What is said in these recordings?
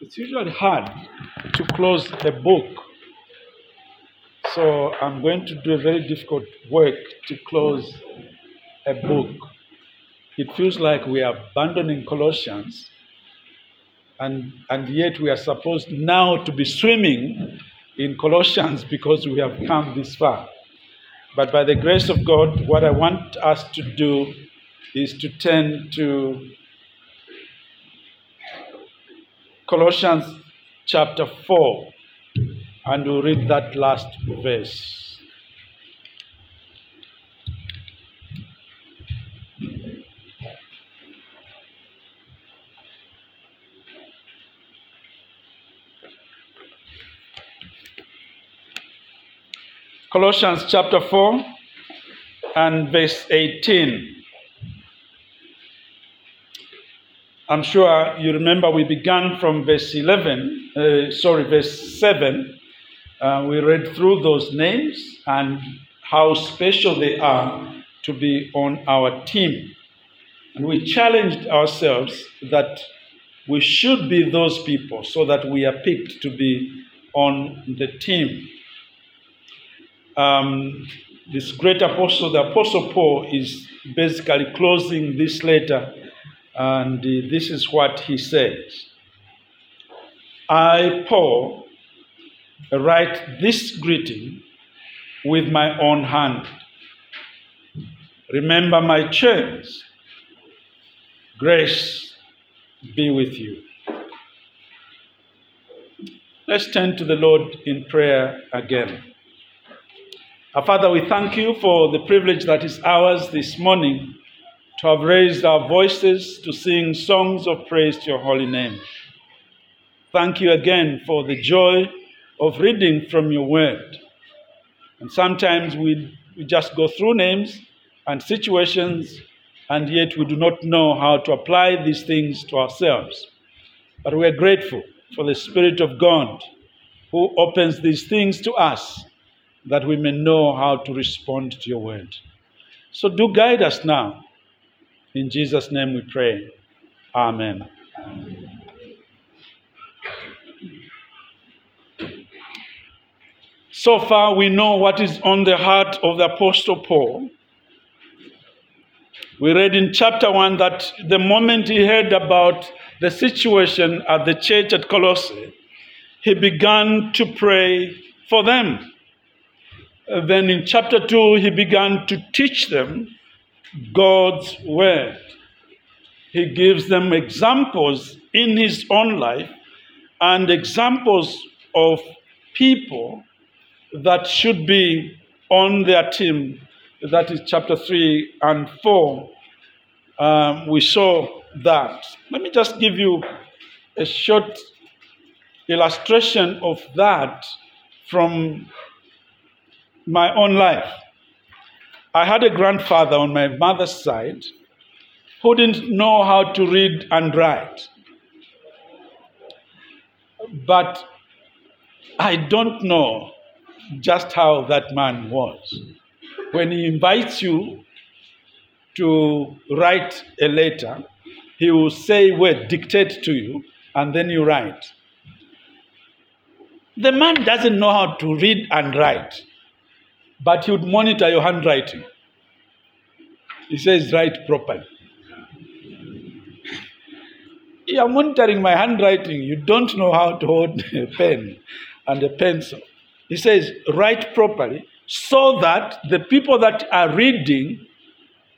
It's usually hard to close a book. So I'm going to do a very difficult work to close a book. It feels like we are abandoning Colossians, and, and yet we are supposed now to be swimming in Colossians because we have come this far. But by the grace of God, what I want us to do is to turn to Colossians chapter 4, and we'll read that last verse. Colossians chapter 4 and verse 18. I'm sure you remember we began from verse 11, uh, sorry, verse 7. Uh, we read through those names and how special they are to be on our team. And we challenged ourselves that we should be those people so that we are picked to be on the team. Um, this great apostle, the Apostle Paul, is basically closing this letter and this is what he says I, Paul, write this greeting with my own hand. Remember my chains. Grace be with you. Let's turn to the Lord in prayer again. Our Father, we thank you for the privilege that is ours this morning to have raised our voices to sing songs of praise to your holy name. Thank you again for the joy of reading from your word. And sometimes we, we just go through names and situations, and yet we do not know how to apply these things to ourselves. But we are grateful for the Spirit of God who opens these things to us that we may know how to respond to your word. So do guide us now in Jesus' name we pray. Amen. So far, we know what is on the heart of the Apostle Paul. We read in chapter 1 that the moment he heard about the situation at the church at Colossae, he began to pray for them. Then in chapter 2, he began to teach them God's word. He gives them examples in his own life and examples of people that should be on their team. That is chapter 3 and 4. Um, we saw that. Let me just give you a short illustration of that from my own life. I had a grandfather on my mother's side who didn't know how to read and write. But I don't know just how that man was. When he invites you to write a letter, he will say word, dictate to you, and then you write. The man doesn't know how to read and write but he would monitor your handwriting. He says, write properly. You are monitoring my handwriting. You don't know how to hold a pen and a pencil. He says, write properly so that the people that are reading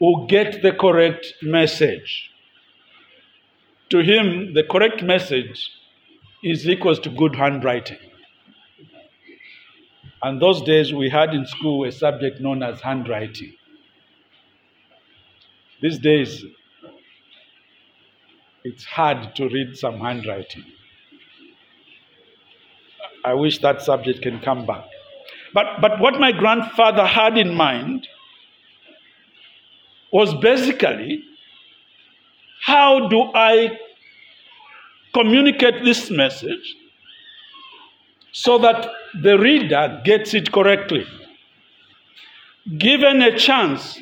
will get the correct message. To him, the correct message is equals to good handwriting. And those days we had in school a subject known as handwriting. These days, it's hard to read some handwriting. I wish that subject can come back. But, but what my grandfather had in mind was basically how do I communicate this message so that the reader gets it correctly. Given a chance,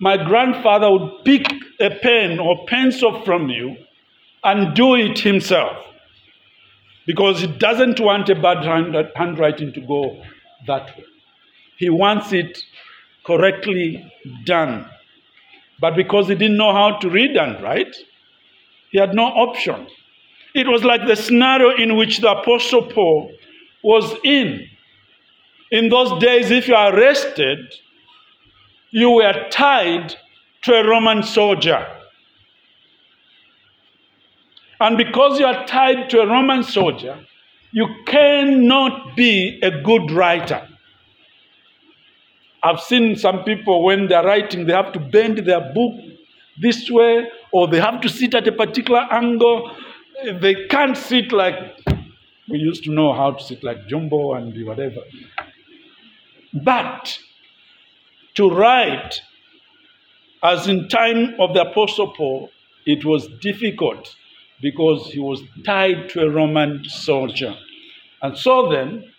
my grandfather would pick a pen or pencil from you and do it himself. because he doesn't want a bad hand, handwriting to go that way. He wants it correctly done. But because he didn't know how to read and write, he had no option. It was like the scenario in which the Apostle Paul was in. In those days, if you are arrested, you were tied to a Roman soldier. And because you are tied to a Roman soldier, you cannot be a good writer. I've seen some people when they're writing, they have to bend their book this way, or they have to sit at a particular angle. They can't sit like we used to know how to sit like Jumbo and whatever. But to write, as in time of the Apostle Paul, it was difficult because he was tied to a Roman soldier. And so then,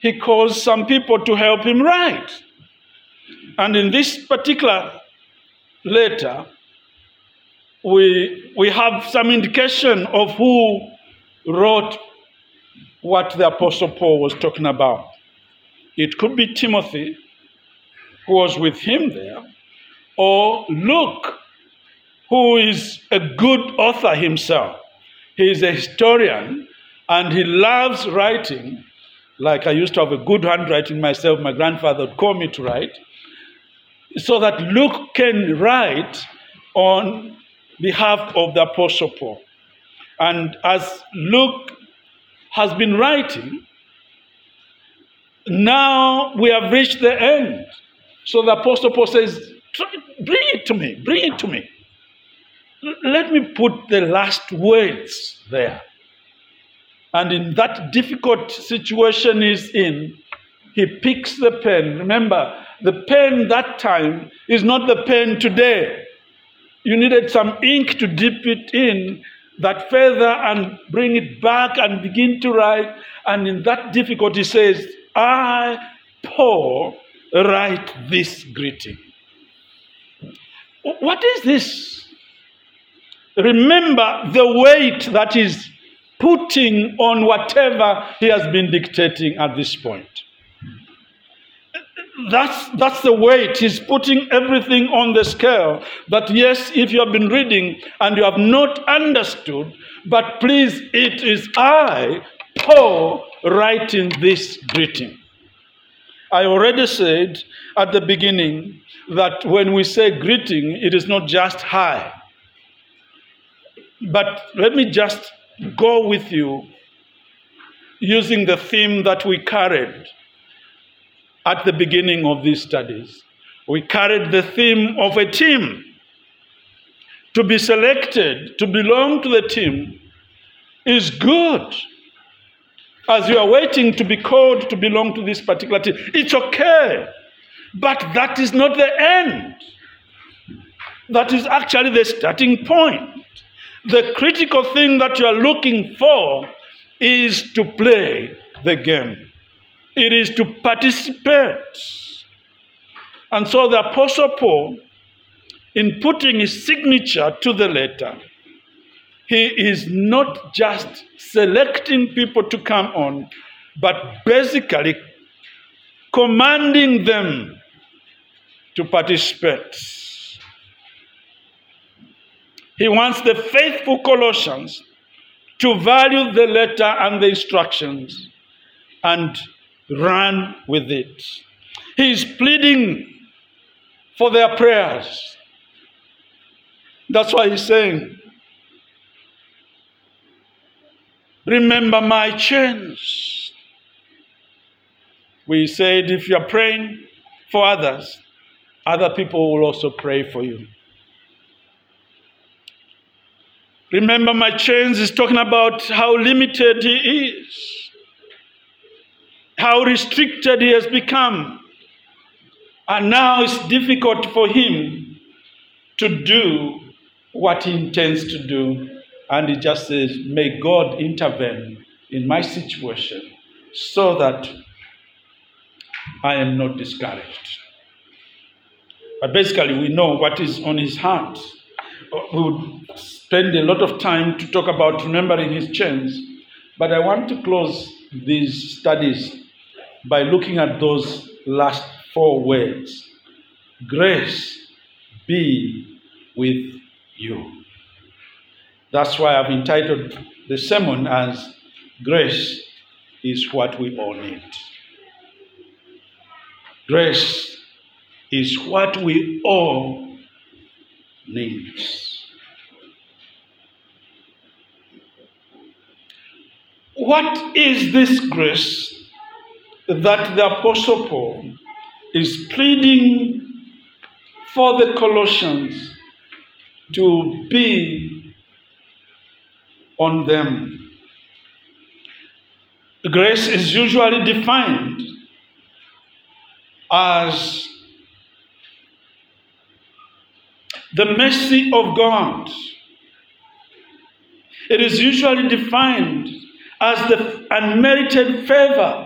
he calls some people to help him write. And in this particular letter, we, we have some indication of who wrote what the Apostle Paul was talking about. It could be Timothy, who was with him there, or Luke, who is a good author himself. He is a historian and he loves writing. Like I used to have a good handwriting myself, my grandfather would call me to write, so that Luke can write on behalf of the Apostle Paul. And as Luke has been writing, now we have reached the end. So the Apostle Paul says, Bring it to me, bring it to me. Let me put the last words there. And in that difficult situation he's in, he picks the pen. Remember, the pen that time is not the pen today. You needed some ink to dip it in that feather and bring it back and begin to write. And in that difficulty, says, I, Paul, write this greeting. What is this? Remember the weight that is putting on whatever he has been dictating at this point. That's, that's the weight. He's putting everything on the scale. That, yes, if you have been reading and you have not understood, but please, it is I, Paul, writing this greeting. I already said at the beginning that when we say greeting, it is not just hi. But let me just go with you using the theme that we carried at the beginning of these studies. We carried the theme of a team. To be selected, to belong to the team, is good. As you are waiting to be called to belong to this particular team, it's okay. But that is not the end. That is actually the starting point. The critical thing that you are looking for is to play the game, it is to participate. And so the Apostle Paul, in putting his signature to the letter, he is not just selecting people to come on, but basically commanding them to participate. He wants the faithful Colossians to value the letter and the instructions and run with it. He is pleading for their prayers. That's why he's saying, Remember my chains. We said if you're praying for others, other people will also pray for you. Remember, my chains is talking about how limited he is, how restricted he has become. And now it's difficult for him to do what he intends to do. And he just says, May God intervene in my situation so that I am not discouraged. But basically, we know what is on his heart. Uh, we would spend a lot of time to talk about remembering his chains. But I want to close these studies by looking at those last four words Grace be with you. That's why I've entitled the sermon as Grace is what we all need. Grace is what we all need. What is this grace that the Apostle Paul is pleading for the Colossians to be on them? Grace is usually defined as the mercy of God. It is usually defined as the unmerited favor,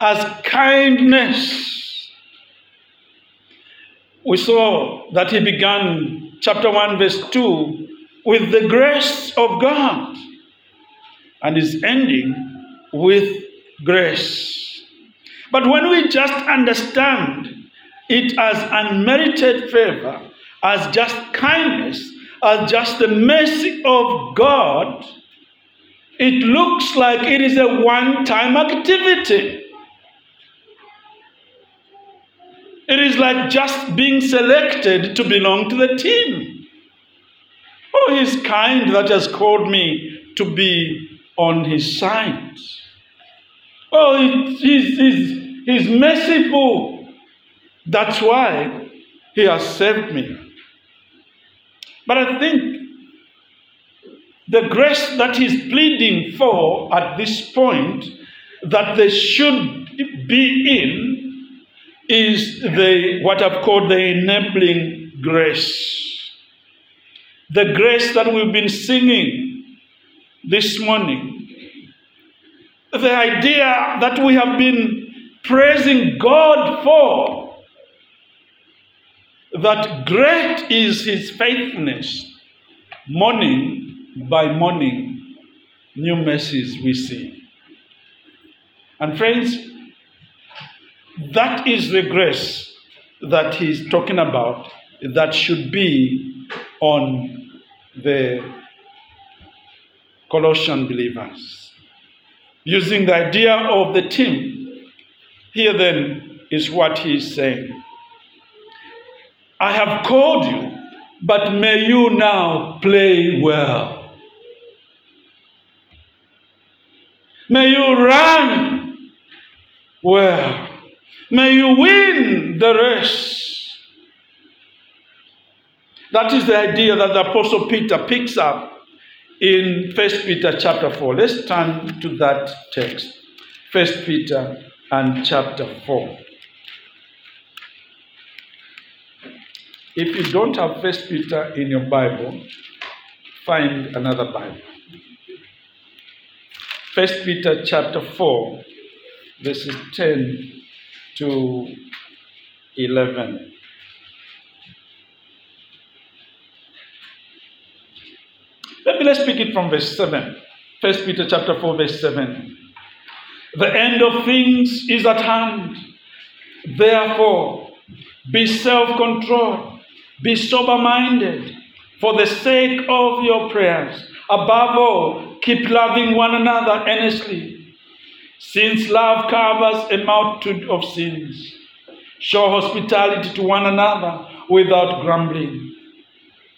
as kindness. We saw that he began chapter 1, verse 2 with the grace of God and is ending with grace. But when we just understand it as unmerited favor, as just kindness, as just the mercy of God, it looks like it is a one time activity. It is like just being selected to belong to the team. Oh, he's kind that has called me to be on his side. Oh, he's, he's, he's merciful. That's why he has saved me. But I think the grace that he's pleading for at this point that they should be in is the what I've called the enabling grace. The grace that we've been singing this morning. The idea that we have been praising God for. That great is his faithfulness. Morning by morning, new mercies we see. And friends, that is the grace that he's talking about that should be on the Colossian believers. Using the idea of the team, here then is what he's saying I have called you, but may you now play well. May you run well. May you win the race. That is the idea that the Apostle Peter picks up in 1 Peter chapter 4. Let's turn to that text. 1 Peter and chapter 4. If you don't have 1 Peter in your Bible, find another Bible. First Peter chapter 4, verses 10 to 11. Maybe let's pick it from verse 7. First Peter chapter 4, verse 7. The end of things is at hand. Therefore, be self controlled, be sober minded, for the sake of your prayers. Above all, Keep loving one another earnestly, since love covers a multitude of sins. Show hospitality to one another without grumbling.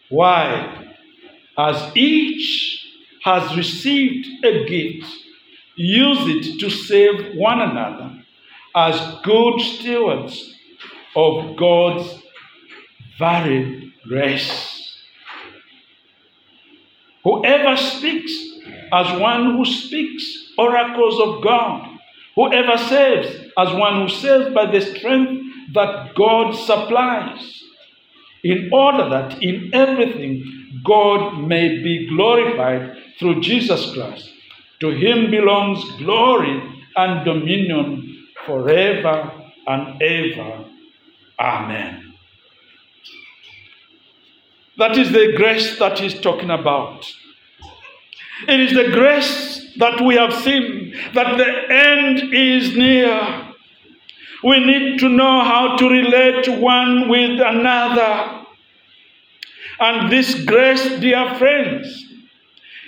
Why? As each has received a gift, use it to save one another as good stewards of God's varied grace. Whoever speaks as one who speaks oracles of God. Whoever saves, as one who saves by the strength that God supplies, in order that in everything God may be glorified through Jesus Christ. To him belongs glory and dominion forever and ever. Amen. That is the grace that he's talking about. It is the grace that we have seen that the end is near. We need to know how to relate one with another. And this grace, dear friends,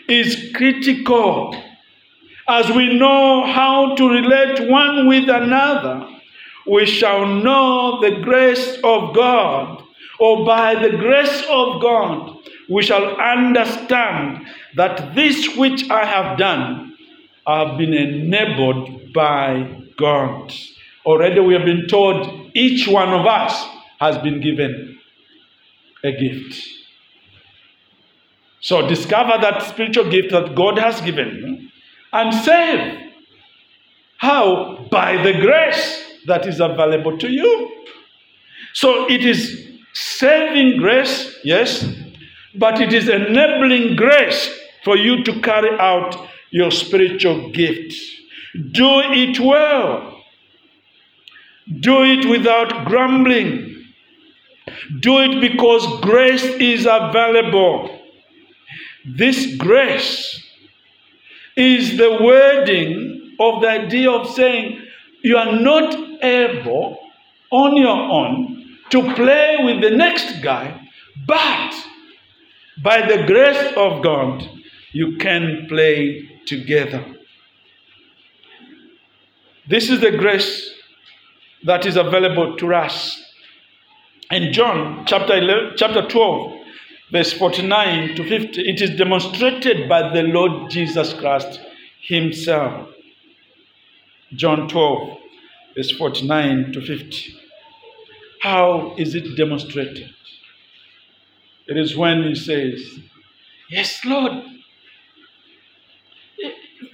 is critical. As we know how to relate one with another, we shall know the grace of God, or by the grace of God, we shall understand that this which I have done, I've been enabled by God. Already we have been told each one of us has been given a gift. So discover that spiritual gift that God has given and save. How? By the grace that is available to you. So it is saving grace, yes, but it is enabling grace for you to carry out your spiritual gift. Do it well. Do it without grumbling. Do it because grace is available. This grace is the wording of the idea of saying you are not able on your own to play with the next guy, but by the grace of God, you can play together. This is the grace that is available to us. In John chapter 11, chapter 12, verse 49 to 50, it is demonstrated by the Lord Jesus Christ himself. John 12, verse 49 to 50. How is it demonstrated? It is when he says, Yes, Lord,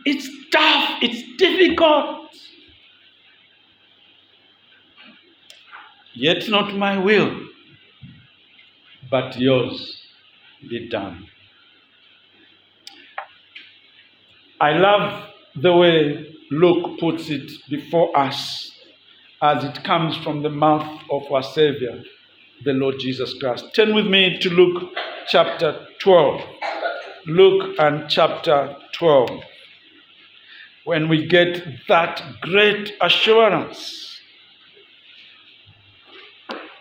it's tough, it's difficult. Yet not my will, but yours be done. I love the way Luke puts it before us as it comes from the mouth of our Savior, the Lord Jesus Christ. Turn with me to Luke chapter 12. Luke and chapter 12. When we get that great assurance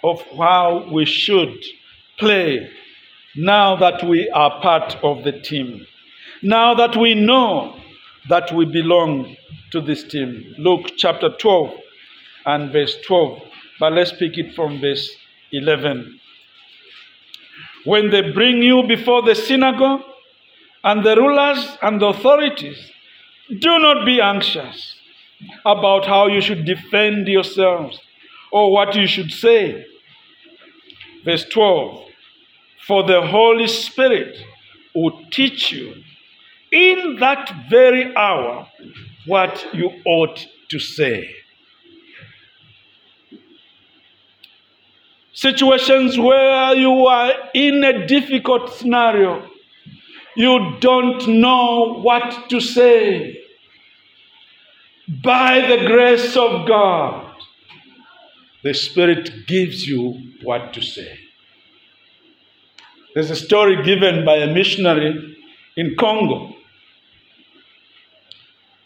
of how we should play now that we are part of the team. Now that we know that we belong to this team. Luke chapter 12 and verse 12. But let's pick it from verse 11. When they bring you before the synagogue and the rulers and the authorities, do not be anxious about how you should defend yourselves or what you should say Verse 12 For the Holy Spirit will teach you in that very hour what you ought to say. Situations where you are in a difficult scenario, you don't know what to say. By the grace of God, the Spirit gives you what to say. There's a story given by a missionary in Congo.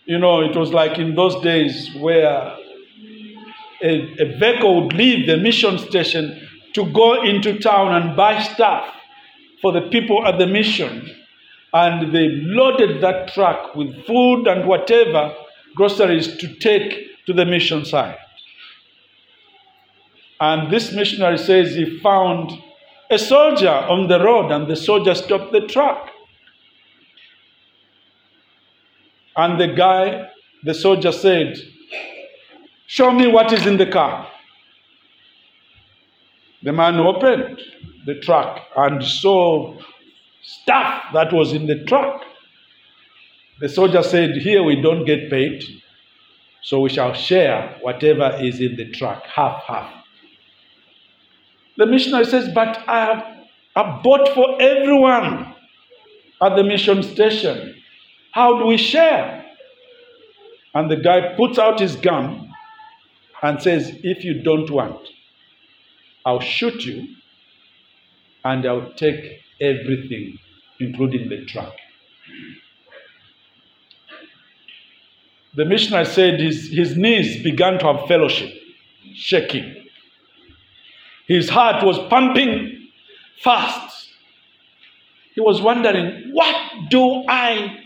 You know, it was like in those days where a, a vehicle would leave the mission station to go into town and buy stuff for the people at the mission. And they loaded that truck with food and whatever groceries to take to the mission site. And this missionary says he found a soldier on the road, and the soldier stopped the truck. And the guy, the soldier said, Show me what is in the car. The man opened the truck and saw stuff that was in the truck. The soldier said, Here we don't get paid, so we shall share whatever is in the truck, half half. The missionary says, But I have I bought for everyone at the mission station. How do we share? And the guy puts out his gun and says, If you don't want, I'll shoot you and I'll take everything, including the truck. The missionary said his, his knees began to have fellowship, shaking. His heart was pumping fast. He was wondering, what do I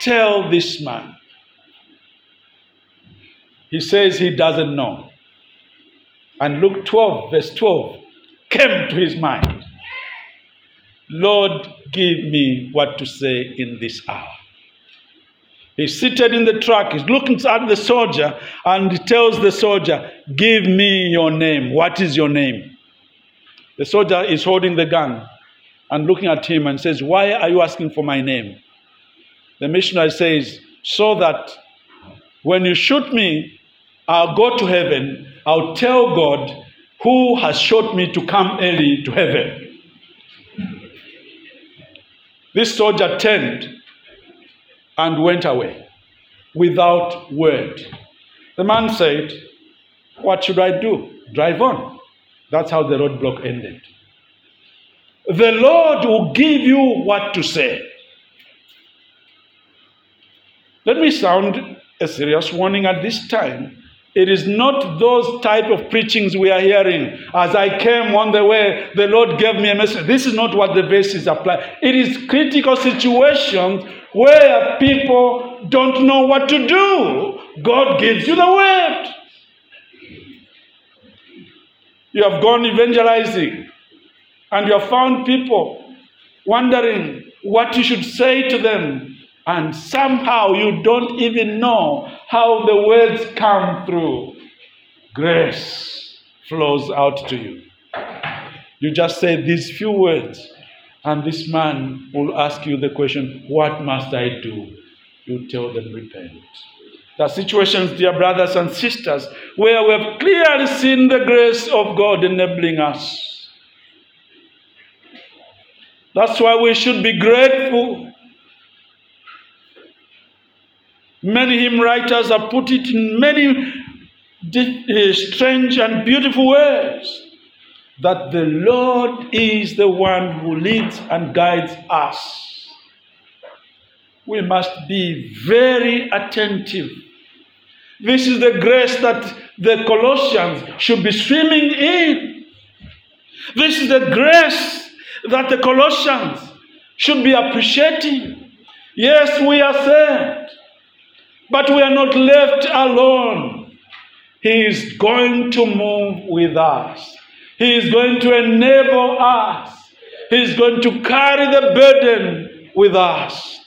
tell this man? He says he doesn't know. And Luke 12, verse 12, came to his mind. Lord, give me what to say in this hour. He's seated in the truck, he's looking at the soldier, and he tells the soldier, Give me your name. What is your name? The soldier is holding the gun and looking at him and says, Why are you asking for my name? The missionary says, So that when you shoot me, I'll go to heaven, I'll tell God who has showed me to come early to heaven. This soldier turned and went away without word. The man said, What should I do? Drive on. That's how the roadblock ended. The Lord will give you what to say. Let me sound a serious warning at this time. It is not those type of preachings we are hearing. As I came on the way, the Lord gave me a message. This is not what the verses apply. It is critical situations where people don't know what to do. God gives you the word. You have gone evangelizing and you have found people wondering what you should say to them and somehow you don't even know how the words come through. Grace flows out to you. You just say these few words, and this man will ask you the question, What must I do? You tell them, Repent. Are situations, dear brothers and sisters, where we have clearly seen the grace of God enabling us. That's why we should be grateful Many hymn writers have put it in many uh, strange and beautiful ways that the Lord is the one who leads and guides us. We must be very attentive. This is the grace that the Colossians should be swimming in. This is the grace that the Colossians should be appreciating. Yes, we are saved. But we are not left alone. He is going to move with us. He is going to enable us. He is going to carry the burden with us.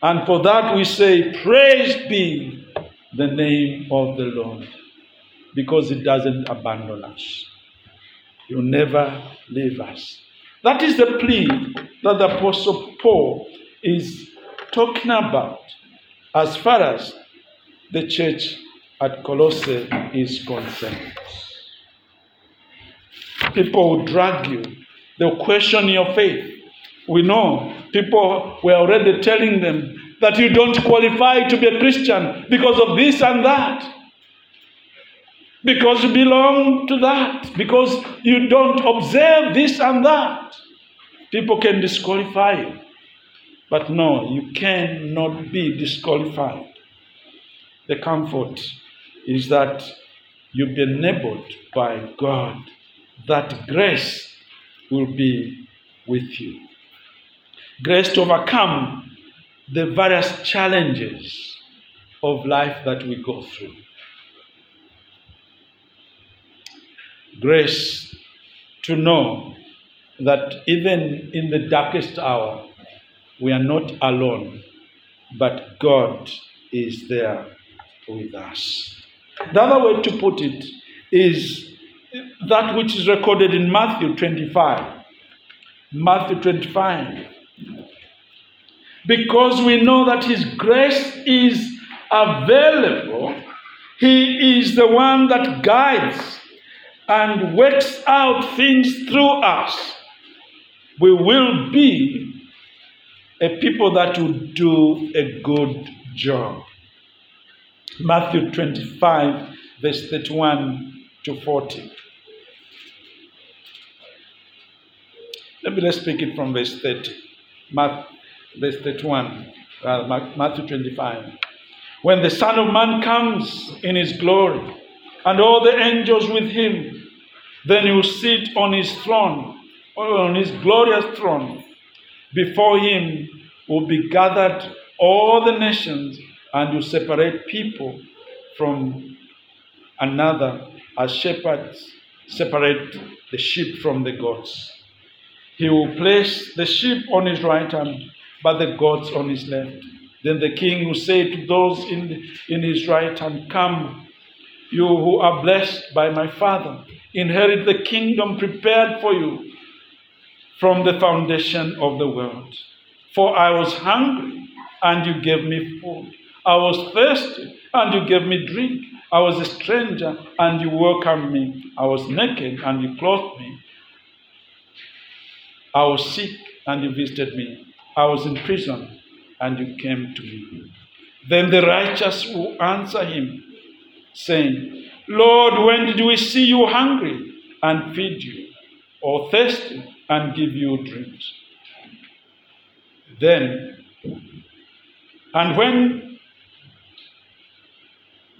And for that we say, Praise be the name of the Lord. Because He doesn't abandon us, He'll never leave us. That is the plea that the Apostle Paul is talking about as far as the church at Colossae is concerned. People will drag you, they'll question your faith. We know people were already telling them that you don't qualify to be a Christian because of this and that. Because you belong to that. Because you don't observe this and that. People can disqualify you. But no, you cannot be disqualified. The comfort is that you've been enabled by God, that grace will be with you. Grace to overcome the various challenges of life that we go through. Grace to know that even in the darkest hour, we are not alone, but God is there with us. The other way to put it is that which is recorded in Matthew 25. Matthew 25. Because we know that His grace is available, He is the one that guides and works out things through us. We will be a people that will do a good job. Matthew 25, verse 31 to 40. Let me let's pick it from verse 30. Matthew, verse 31, uh, Matthew 25. When the Son of Man comes in his glory, and all the angels with him, then he will sit on his throne, on his glorious throne. Before him will be gathered all the nations, and you separate people from another as shepherds separate the sheep from the goats. He will place the sheep on his right hand, but the goats on his left. Then the king will say to those in, in his right hand, Come, you who are blessed by my Father, inherit the kingdom prepared for you from the foundation of the world. For I was hungry, and you gave me food. I was thirsty, and you gave me drink. I was a stranger, and you welcomed me. I was naked, and you clothed me. I was sick, and you visited me. I was in prison, and you came to me. Then the righteous will answer him, saying, Lord, when did we see you hungry and feed you, or thirsty and give you drink? Then, and when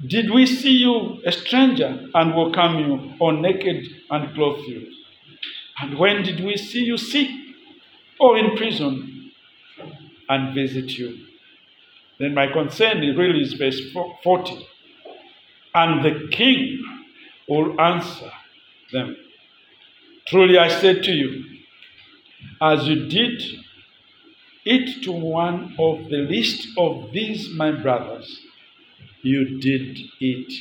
did we see you a stranger and welcome you, or naked and clothe you? And when did we see you sick or in prison and visit you? Then my concern really is verse 40. And the king will answer them Truly I said to you, as you did it to one of the least of these my brothers, you did it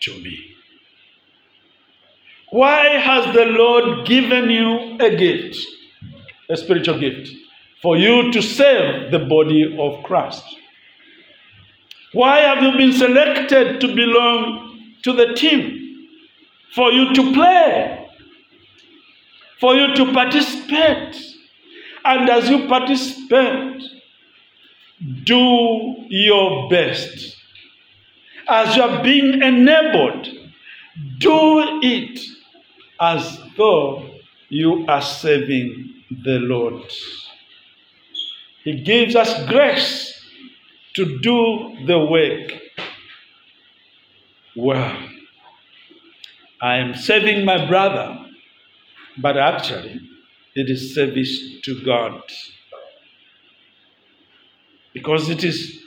to me. Why has the Lord given you a gift, a spiritual gift, for you to serve the body of Christ? Why have you been selected to belong to the team? For you to play, for you to participate. And as you participate, do your best as you are being enabled, do it as though you are serving the Lord. He gives us grace to do the work well. I am serving my brother, but actually, it is service to God. Because it is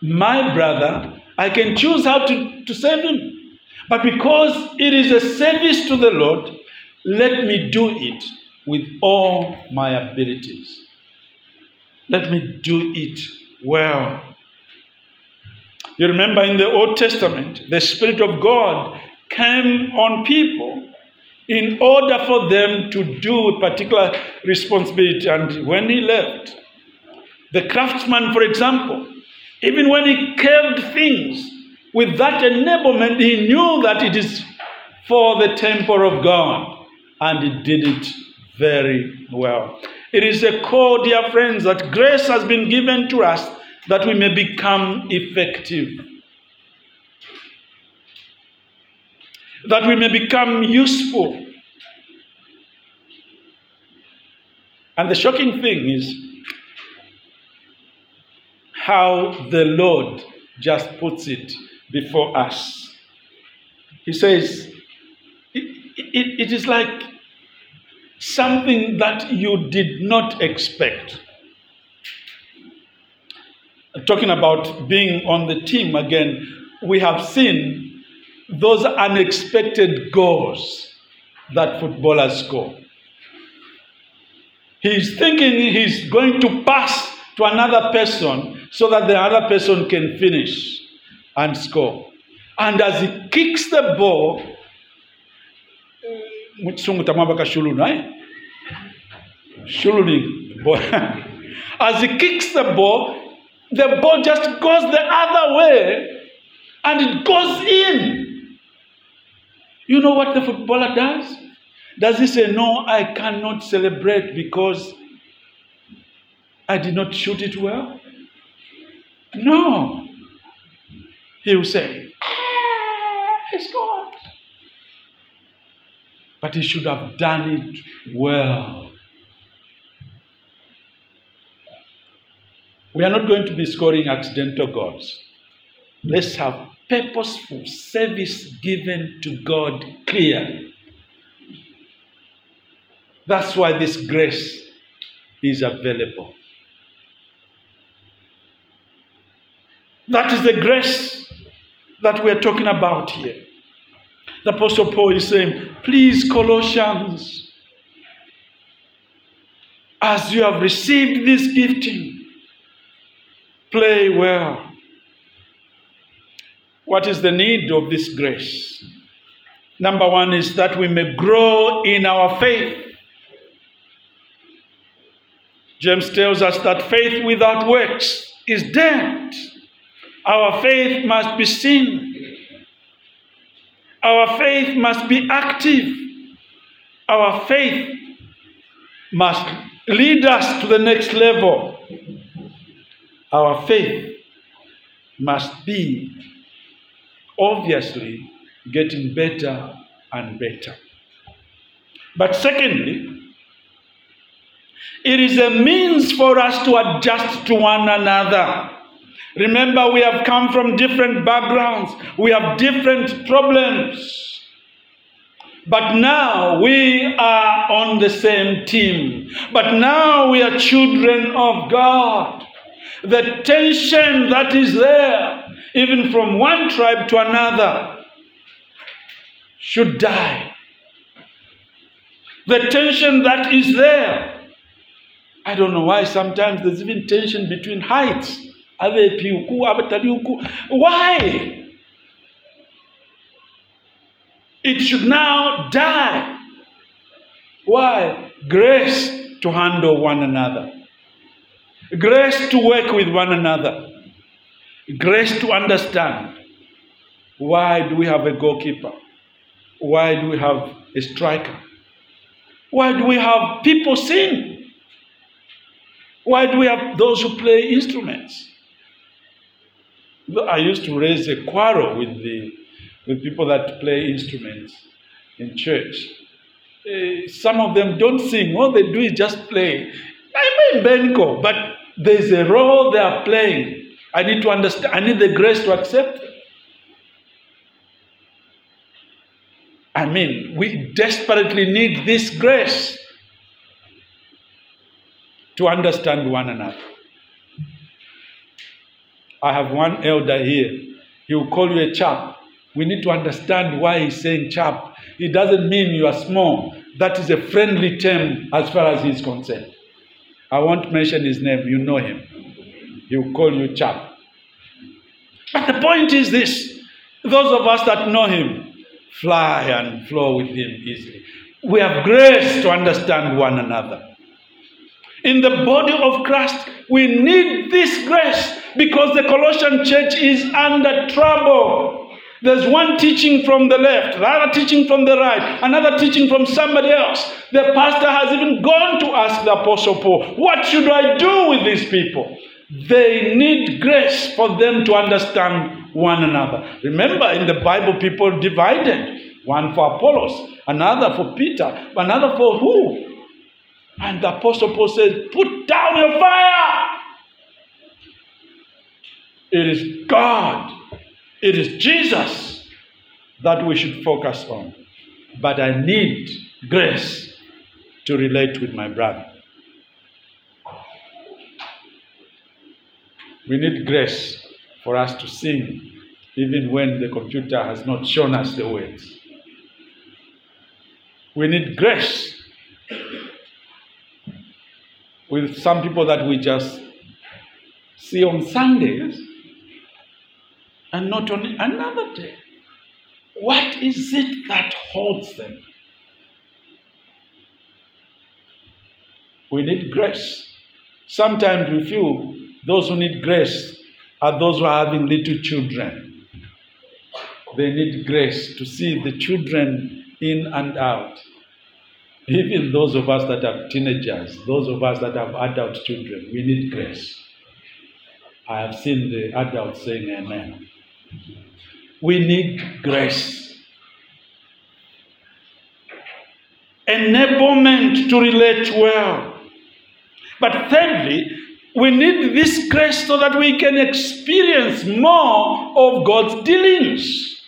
my brother I can choose how to, to serve Him. But because it is a service to the Lord, let me do it with all my abilities. Let me do it well. You remember in the Old Testament, the Spirit of God came on people in order for them to do a particular responsibility. And when he left, the craftsman, for example, even when he carved things with that enablement, he knew that it is for the temple of God. And he did it very well. It is a call, dear friends, that grace has been given to us that we may become effective. That we may become useful. And the shocking thing is, how the Lord just puts it before us. He says, it, it, it is like something that you did not expect. Talking about being on the team again, we have seen those unexpected goals that footballers score. He's thinking he's going to pass to another person so that the other person can finish and score. And as he kicks the ball, eh? as he kicks the ball, the ball just goes the other way and it goes in. You know what the footballer does? Does he say, No, I cannot celebrate because I did not shoot it well? No. He will say, ah, It's God. But he should have done it well. We are not going to be scoring accidental goals. Let's have purposeful service given to God clear. That's why this grace is available. That is the grace that we're talking about here. The Apostle Paul is saying, Please, Colossians, as you have received this gifting, play well. What is the need of this grace? Number one is that we may grow in our faith. James tells us that faith without works is dead. Our faith must be seen. Our faith must be active. Our faith must lead us to the next level. Our faith must be obviously getting better and better. But secondly, it is a means for us to adjust to one another. Remember, we have come from different backgrounds, we have different problems. But now we are on the same team. But now we are children of God. The tension that is there, even from one tribe to another, should die. The tension that is there. I don't know why sometimes there's even tension between heights. Why? It should now die. Why? Grace to handle one another, grace to work with one another, grace to understand. Why do we have a goalkeeper? Why do we have a striker? Why do we have people sing? Why do we have those who play instruments? I used to raise a quarrel with the with people that play instruments in church. Uh, some of them don't sing. All they do is just play. I mean Benko, but there's a role they are playing. I need to understand. I need the grace to accept it. I mean, we desperately need this grace to understand one another. I have one elder here. He will call you a chap. We need to understand why he's saying chap. It doesn't mean you are small. That is a friendly term as far as he's concerned. I won't mention his name. You know him. He will call you chap. But the point is this those of us that know him fly and flow with him easily. We have grace to understand one another. In the body of Christ, we need this grace because the Colossian church is under trouble. There's one teaching from the left, another teaching from the right, another teaching from somebody else. The pastor has even gone to ask the Apostle Paul, What should I do with these people? They need grace for them to understand one another. Remember, in the Bible, people divided one for Apollos, another for Peter, another for who? And the Apostle Paul says, Put down your fire. It is God, it is Jesus that we should focus on. But I need grace to relate with my brother. We need grace for us to sing, even when the computer has not shown us the words. We need grace with some people that we just see on Sundays and not on another day. What is it that holds them? We need grace. Sometimes we feel those who need grace are those who are having little children. They need grace to see the children in and out. Even those of us that have teenagers, those of us that have adult children, we need grace. I have seen the adults saying amen. We need grace. Enablement to relate well. But thirdly, We need this grace so that we can experience more of God's dealings.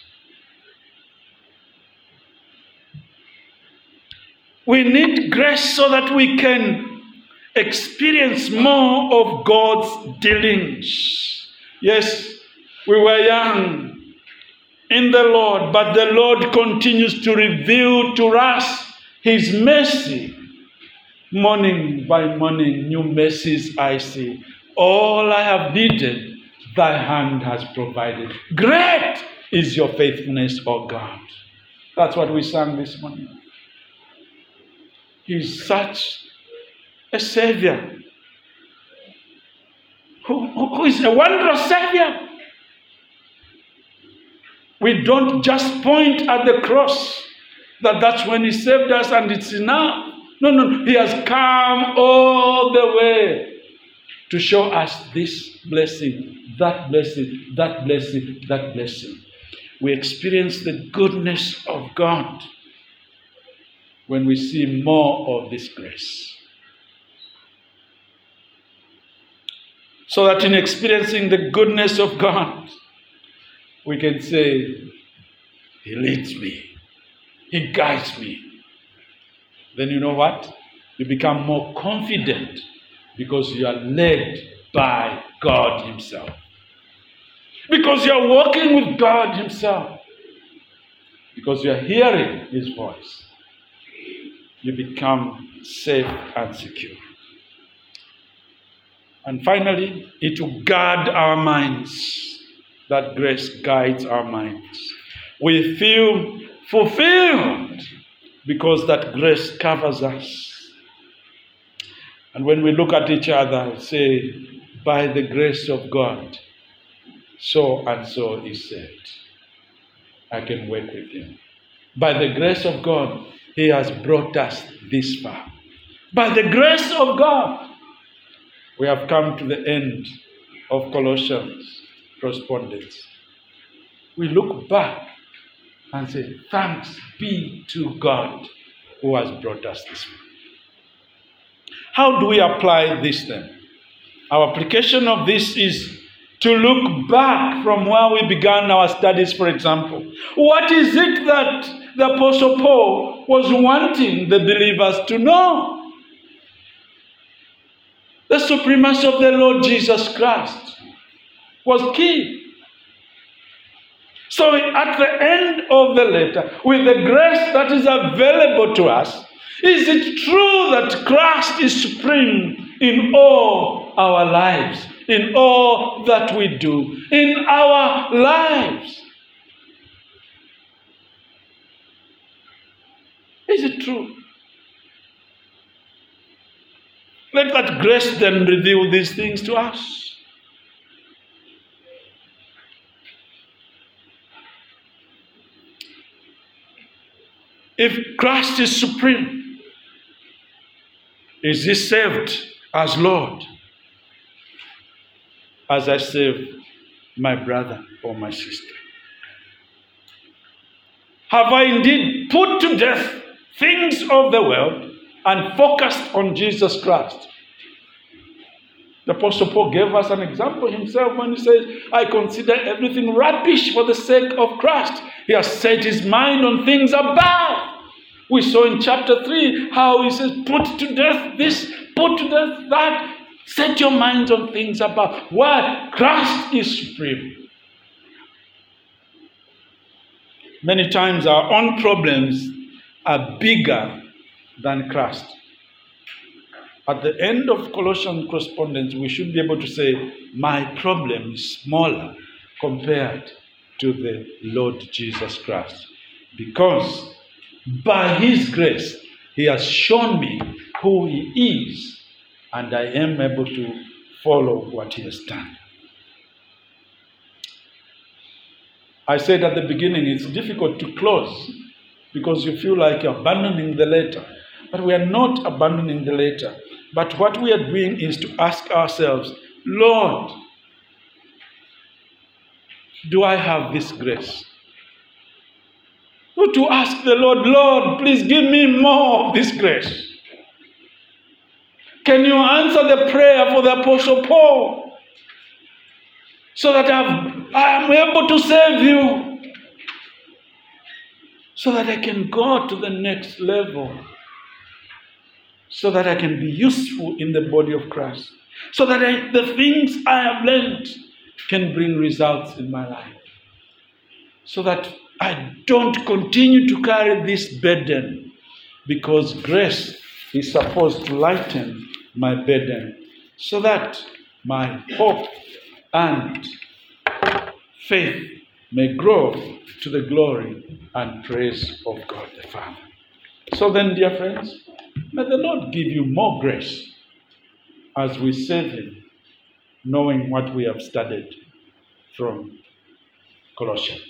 We need grace so that we can experience more of God's dealings. Yes, we were young in the Lord, but the Lord continues to reveal to us His mercy. Morning by morning, new mercies I see. All I have needed, thy hand has provided. Great is your faithfulness, O God. That's what we sang this morning. He's such a Savior who, who is a wondrous Savior. We don't just point at the cross that that's when He saved us and it's enough. No, no, He has come all the way to show us this blessing, that blessing, that blessing, that blessing. We experience the goodness of God when we see more of this grace. So that in experiencing the goodness of God, we can say, He leads me, He guides me. Then you know what? You become more confident because you are led by God Himself. Because you are walking with God Himself. Because you are hearing His voice you become safe and secure. And finally, it will guard our minds. That grace guides our minds. We feel fulfilled because that grace covers us. And when we look at each other, say, by the grace of God, so and so is saved. I can work with him. By the grace of God, he has brought us this far. By the grace of God, we have come to the end of Colossians correspondence. We look back and say, Thanks be to God who has brought us this far. How do we apply this then? Our application of this is to look back from where we began our studies, for example. What is it that the Apostle Paul was wanting the believers to know. The supremacy of the Lord Jesus Christ was key. So, at the end of the letter, with the grace that is available to us, is it true that Christ is supreme in all our lives, in all that we do, in our lives? Is it true? Let that grace then reveal these things to us. If Christ is supreme, is he saved as Lord? As I save my brother or my sister? Have I indeed put to death things of the world and focused on Jesus Christ. The Apostle Paul gave us an example himself when he says, I consider everything rubbish for the sake of Christ. He has set his mind on things above. We saw in chapter 3 how he says, Put to death this, put to death that. Set your minds on things above. Why? Christ is supreme. Many times our own problems are bigger than Christ. At the end of Colossian correspondence, we should be able to say, My problem is smaller compared to the Lord Jesus Christ. Because by His grace, He has shown me who He is, and I am able to follow what He has done. I said at the beginning, it's difficult to close because you feel like you're abandoning the letter. But we are not abandoning the letter. But what we are doing is to ask ourselves, Lord, do I have this grace? Or to ask the Lord, Lord, please give me more of this grace. Can you answer the prayer for the Apostle Paul? So that I am able to save you. So that I can go to the next level. So that I can be useful in the body of Christ. So that I, the things I have learned can bring results in my life. So that I don't continue to carry this burden because grace is supposed to lighten my burden so that my hope and faith may grow to the glory and praise of God the Father. So then, dear friends, may the Lord give you more grace as we serve Him, knowing what we have studied from Colossians.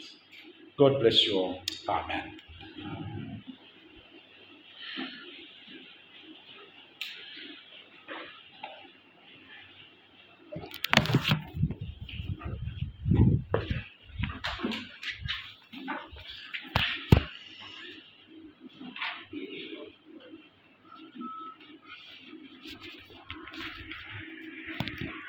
God bless you all. Amen.